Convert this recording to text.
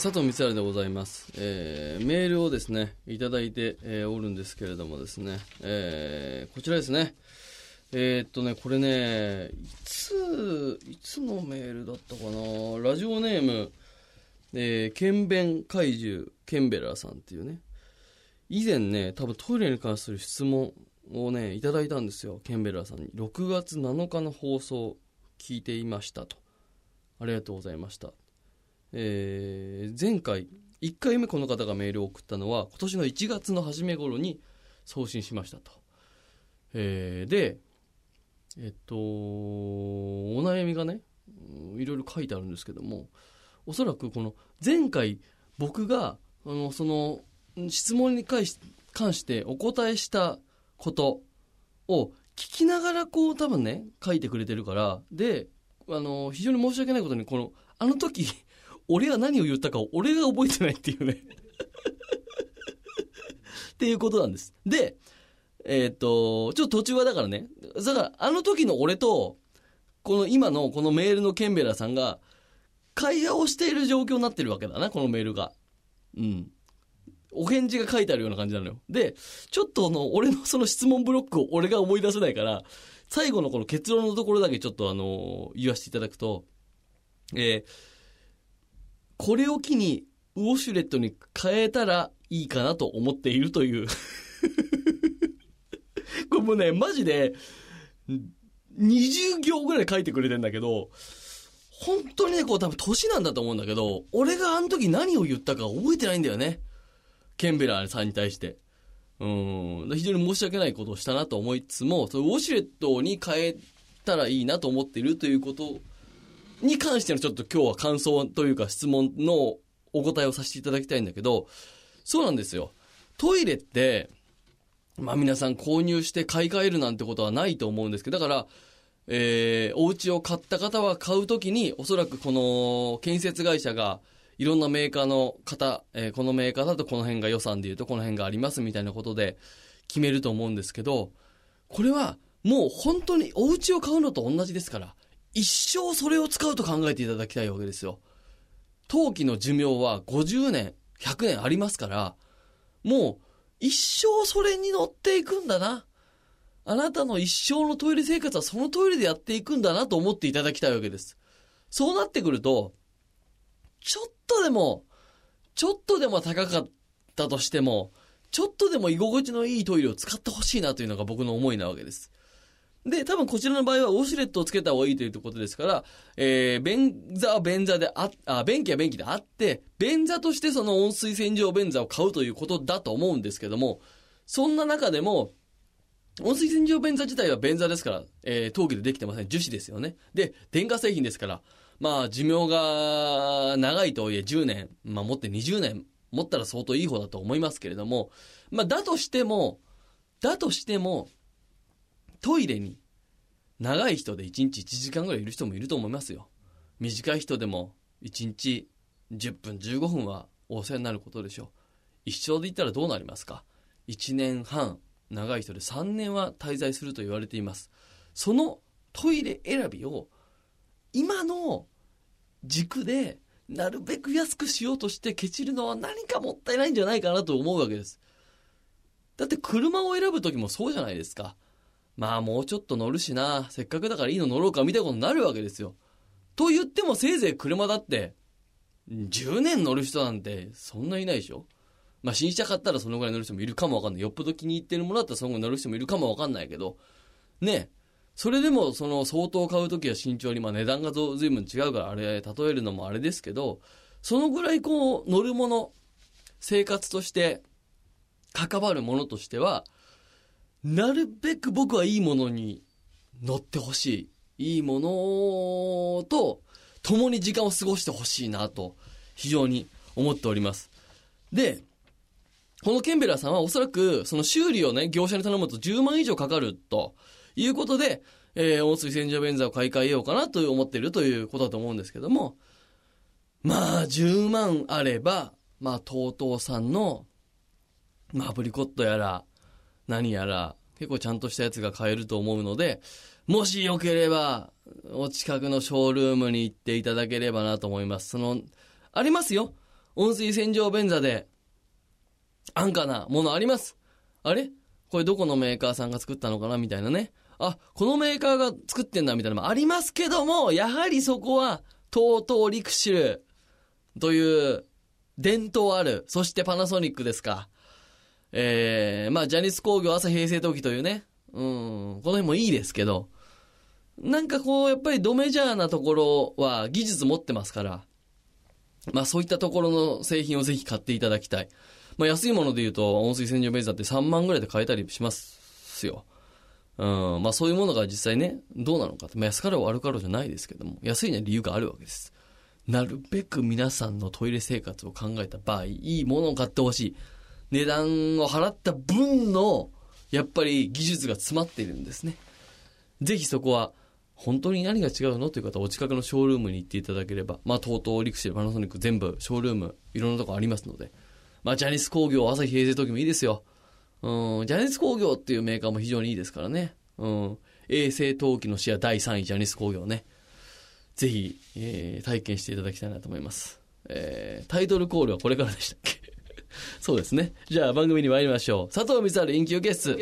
佐藤光晴でございます、えーメールをですねいただいて、えーおるんですけれどもですね、えーこちらですね。えっとねこれねいついつのメールだったかな？ラジオネーム、えー、ケンベン怪獣ケンベラーさんっていうね。以前ね多分トイレに関する質問をねいただいたんですよケンベラーさんに。6月7日の放送聞いていましたと。ありがとうございました。えー前回1回目この方がメールを送ったのは今年の1月の初め頃に送信しましたと、えーでえっとお悩みがねいろいろ書いてあるんですけどもおそらくこの前回僕があのその質問に関し関してお答えしたことを聞きながらこう多分ね書いてくれてるからであの非常に申し訳ないことにこのあの時俺が何を言ったかを俺が覚えてないっていうね。っていうことなんです。でえーっとちょっと途中はだからねだからあの時の俺とこの今のこのメールのケンベラさんが会話をしている状況になってるわけだなこのメールが。うん。お返事が書いてあるような感じなのよ。で、ちょっとあの、俺の その質問ブロックを俺が思い出せないから、最後のこの結論のところだけちょっとあの、言わせていただくと、えーこれを機にウォシュレットに変えたらいいかなと思っているという。これもうね、マジで、20行ぐらい書いてくれてんだけど、本当にね、こう多分年なんだと思うんだけど、俺があの時何を言ったか覚えてないんだよね。ケンベラーさんに対して。うん。非常に申し訳ないことをしたなと思いつつも、そのウォシュレットに変えたらいいなと思っているということに関してのちょっと今日は感想というか質問のお答えをさせていただきたいんだけど、そうなんですよ。トイレって、まあ皆さん購入して買い替えるなんてことはないと思うんですけど、だから、えー、お家を買った方は買うときに、おそらくこの建設会社が、いろんなメーカーの方、えーこのメーカーだとこの辺が予算で言うとこの辺がありますみたいなことで決めると思うんですけど、これはもう本当にお家を買うのと同じですから、一生それを使うと考えていただきたいわけですよ。陶器の寿命は50年、100年ありますから、もう一生それに乗っていくんだな。あなたの一生のトイレ生活はそのトイレでやっていくんだなと思っていただきたいわけです。そうなってくると、ちょっとでも、ちょっとでも高かったとしても、ちょっとでも居心地のいいトイレを使ってほしいなというのが僕の思いなわけです。で、多分こちらの場合はウォシュレットをつけた方がいいということですから、えー、便座は便座であ、あ、便器は便器であって、便座としてその温水洗浄便座を買うということだと思うんですけども、そんな中でも、温水洗浄便座自体は便座ですから、えー陶器でできてません。樹脂ですよね。で、電化製品ですから、まあ、寿命が長いとはいえ10年、まあ、持って20年、持ったら相当いい方だと思いますけれども、まあ、だとしても、だとしても、トイレに、長い人で1日1時間ぐらいいる人もいると思いますよ。短い人でも1日10分15分はお世話になることでしょう。一生で言ったらどうなりますか ?1 年半、長い人で3年は滞在すると言われています。そのトイレ選びを今の軸でなるべく安くしようとしてケチるのは何かもったいないんじゃないかなと思うわけです。だって車を選ぶ時もそうじゃないですか。まあもうちょっと乗るしな、せっかくだからいいの乗ろうかみたいなことになるわけですよ。と言ってもせいぜい車だって、10年乗る人なんてそんないないでしょまあ新車買ったらそのぐらい乗る人もいるかもわかんない。よっぽど気に入ってるものだったらそのぐらい乗る人もいるかもわかんないけど、ねそれでもその相当買うときは慎重に、まあ値段がずいぶん違うからあれ、例えるのもあれですけど、そのぐらいこう乗るもの、生活として関わるものとしては、なるべく僕はいいものに乗ってほしい。いいものと共に時間を過ごしてほしいなと非常に思っております。で、このケンベラさんはおそらくその修理をね、業者に頼むと10万以上かかるということで、えー、温水洗浄便座を買い替えようかなと思っているということだと思うんですけども、まあ10万あれば、まあ TOTO さんの、まあアプリコットやら、何やら、結構ちゃんとしたやつが買えると思うので、もしよければ、お近くのショールームに行っていただければなと思います。その、ありますよ。温水洗浄便座で、安価なものあります。あれ？これどこのメーカーさんが作ったのかな？みたいなね。あ、このメーカーが作ってんだみたいなのもありますけども、やはりそこは、TOTO リクシルという伝統ある、そしてパナソニックですか。えー、まあ、ジャニス工業朝平成時というね、うん、この辺もいいですけど、なんかこう、やっぱりドメジャーなところは技術持ってますから、まあそういったところの製品をぜひ買っていただきたい。まあ安いもので言うと、温水洗浄ベーザーって3万ぐらいで買えたりしますよ。うん、まあそういうものが実際ね、どうなのかって、まあ安かろう悪かろうじゃないですけども、安いには理由があるわけです。なるべく皆さんのトイレ生活を考えた場合、いいものを買ってほしい。値段を払った分の、やっぱり技術が詰まっているんですね。ぜひそこは、本当に何が違うの？という方はお近くのショールームに行っていただければ、まあ、とうとうリクシル、パナソニック全部ショールーム、いろんなとこありますので、まあ、ジャニス工業、朝日平成時もいいですよ。うん、ジャニス工業っていうメーカーも非常にいいですからね。うん、衛星陶器のシェア第3位、ジャニス工業ね。ぜひ、えー、体験していただきたいなと思います。えー、タイトルコールはこれからでしたっけ？そうですね。じゃあ番組に参りましょう。佐藤光晴、インキューゲスト。